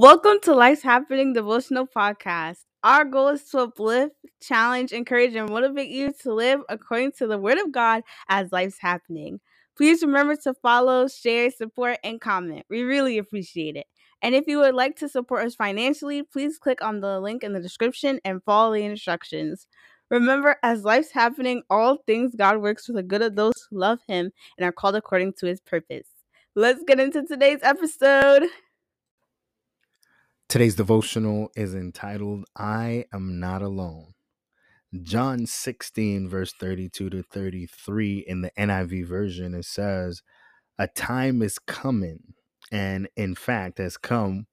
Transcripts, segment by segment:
Welcome to Life's Happening Devotional Podcast. Our goal is to uplift, challenge, encourage, and motivate you to live according to the Word of God as life's happening. Please remember to follow, share, support, and comment. We really appreciate it. And if you would like to support us financially, please click on the link in the description and follow the instructions. Remember, as life's happening, all things God works for the good of those who love Him and are called according to His purpose. Let's get into today's episode. Today's devotional is entitled, I Am Not Alone. John 16, verse 32 to 33 in the NIV version, it says, A time is coming, and in fact has come,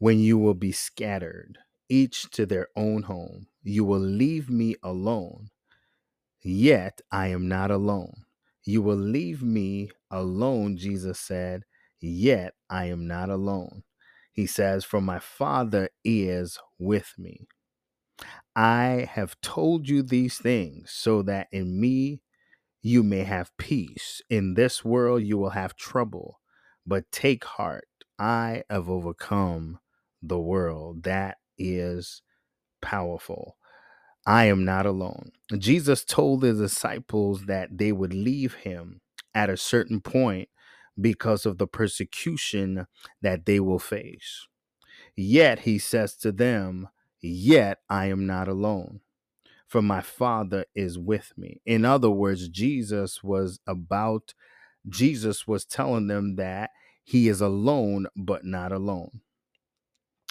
when you will be scattered, each to their own home. You will leave me alone. Yet I am not alone. You will leave me alone, Jesus said, yet I am not alone. He says, For my Father is with me. I have told you these things so that in me you may have peace. In this world you will have trouble, but take heart. I have overcome the world. That is powerful. I am not alone. Jesus told the disciples that they would leave him at a certain point because of the persecution that they will face. Yet he says to them, Yet I am not alone, for my Father is with me. In other words, Jesus was about, Jesus was telling them that he is alone, but not alone.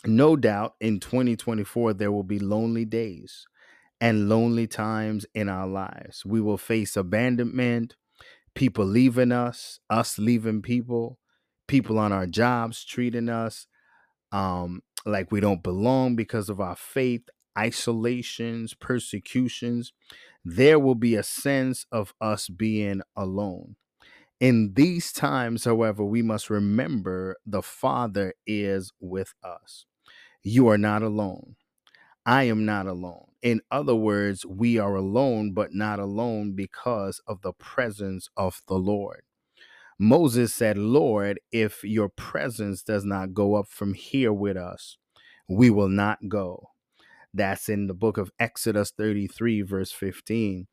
No doubt in 2024, there will be lonely days and lonely times in our lives. We will face abandonment, people leaving us, us leaving people, people on our jobs treating us um, like we don't belong because of our faith, isolations, persecutions. There will be a sense of us being alone. In these times, however, we must remember the Father is with us. You are not alone. I am not alone. In other words, we are alone, but not alone because of the presence of the Lord. Moses said, Lord, if your presence does not go up from here with us, we will not go. That's in the book of Exodus 33, verse 15.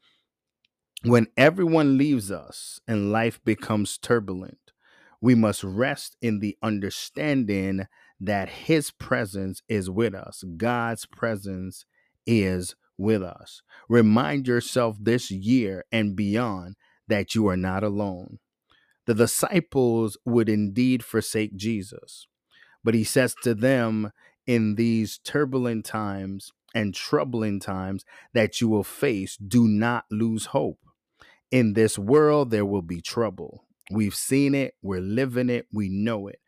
When everyone leaves us and life becomes turbulent, we must rest in the understanding that His presence is with us. God's presence is with us. Remind yourself this year and beyond that you are not alone. The disciples would indeed forsake Jesus, but He says to them in these turbulent times and troubling times that you will face, do not lose hope. In this world, there will be trouble. We've seen it, we're living it, we know it.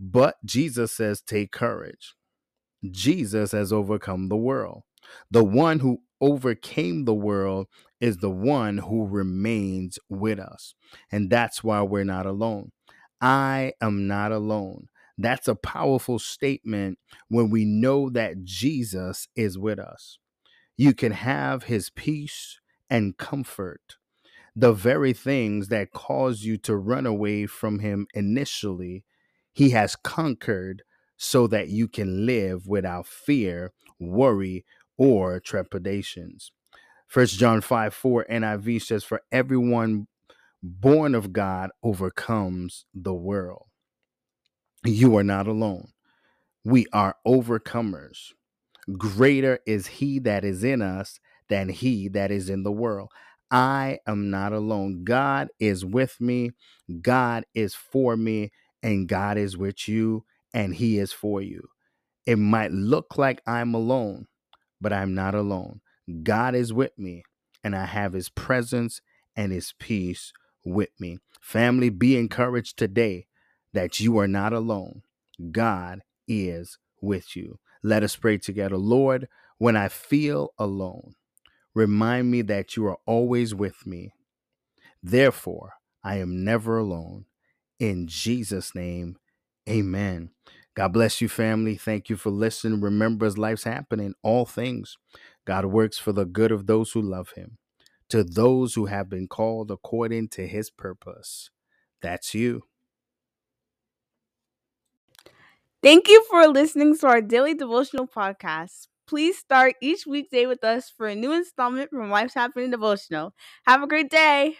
But Jesus says, take courage. Jesus has overcome the world. The one who overcame the world is the one who remains with us. And that's why we're not alone. I am not alone. That's a powerful statement when we know that Jesus is with us. You can have his peace and comfort the very things that cause you to run away from him initially, he has conquered so that you can live without fear, worry, or trepidations. First John 5 4 NIV says, For everyone born of God overcomes the world. You are not alone. We are overcomers. Greater is he that is in us than he that is in the world. I am not alone. God is with me. God is for me. And God is with you. And He is for you. It might look like I'm alone, but I'm not alone. God is with me. And I have His presence and His peace with me. Family, be encouraged today that you are not alone. God is with you. Let us pray together. Lord, when I feel alone, Remind me that you are always with me. Therefore, I am never alone. In Jesus' name, amen. God bless you, family. Thank you for listening. Remember, as life's happening, all things, God works for the good of those who love him, to those who have been called according to his purpose. That's you. Thank you for listening to our daily devotional podcast. Please start each weekday with us for a new installment from Life's Happening Devotional. Have a great day.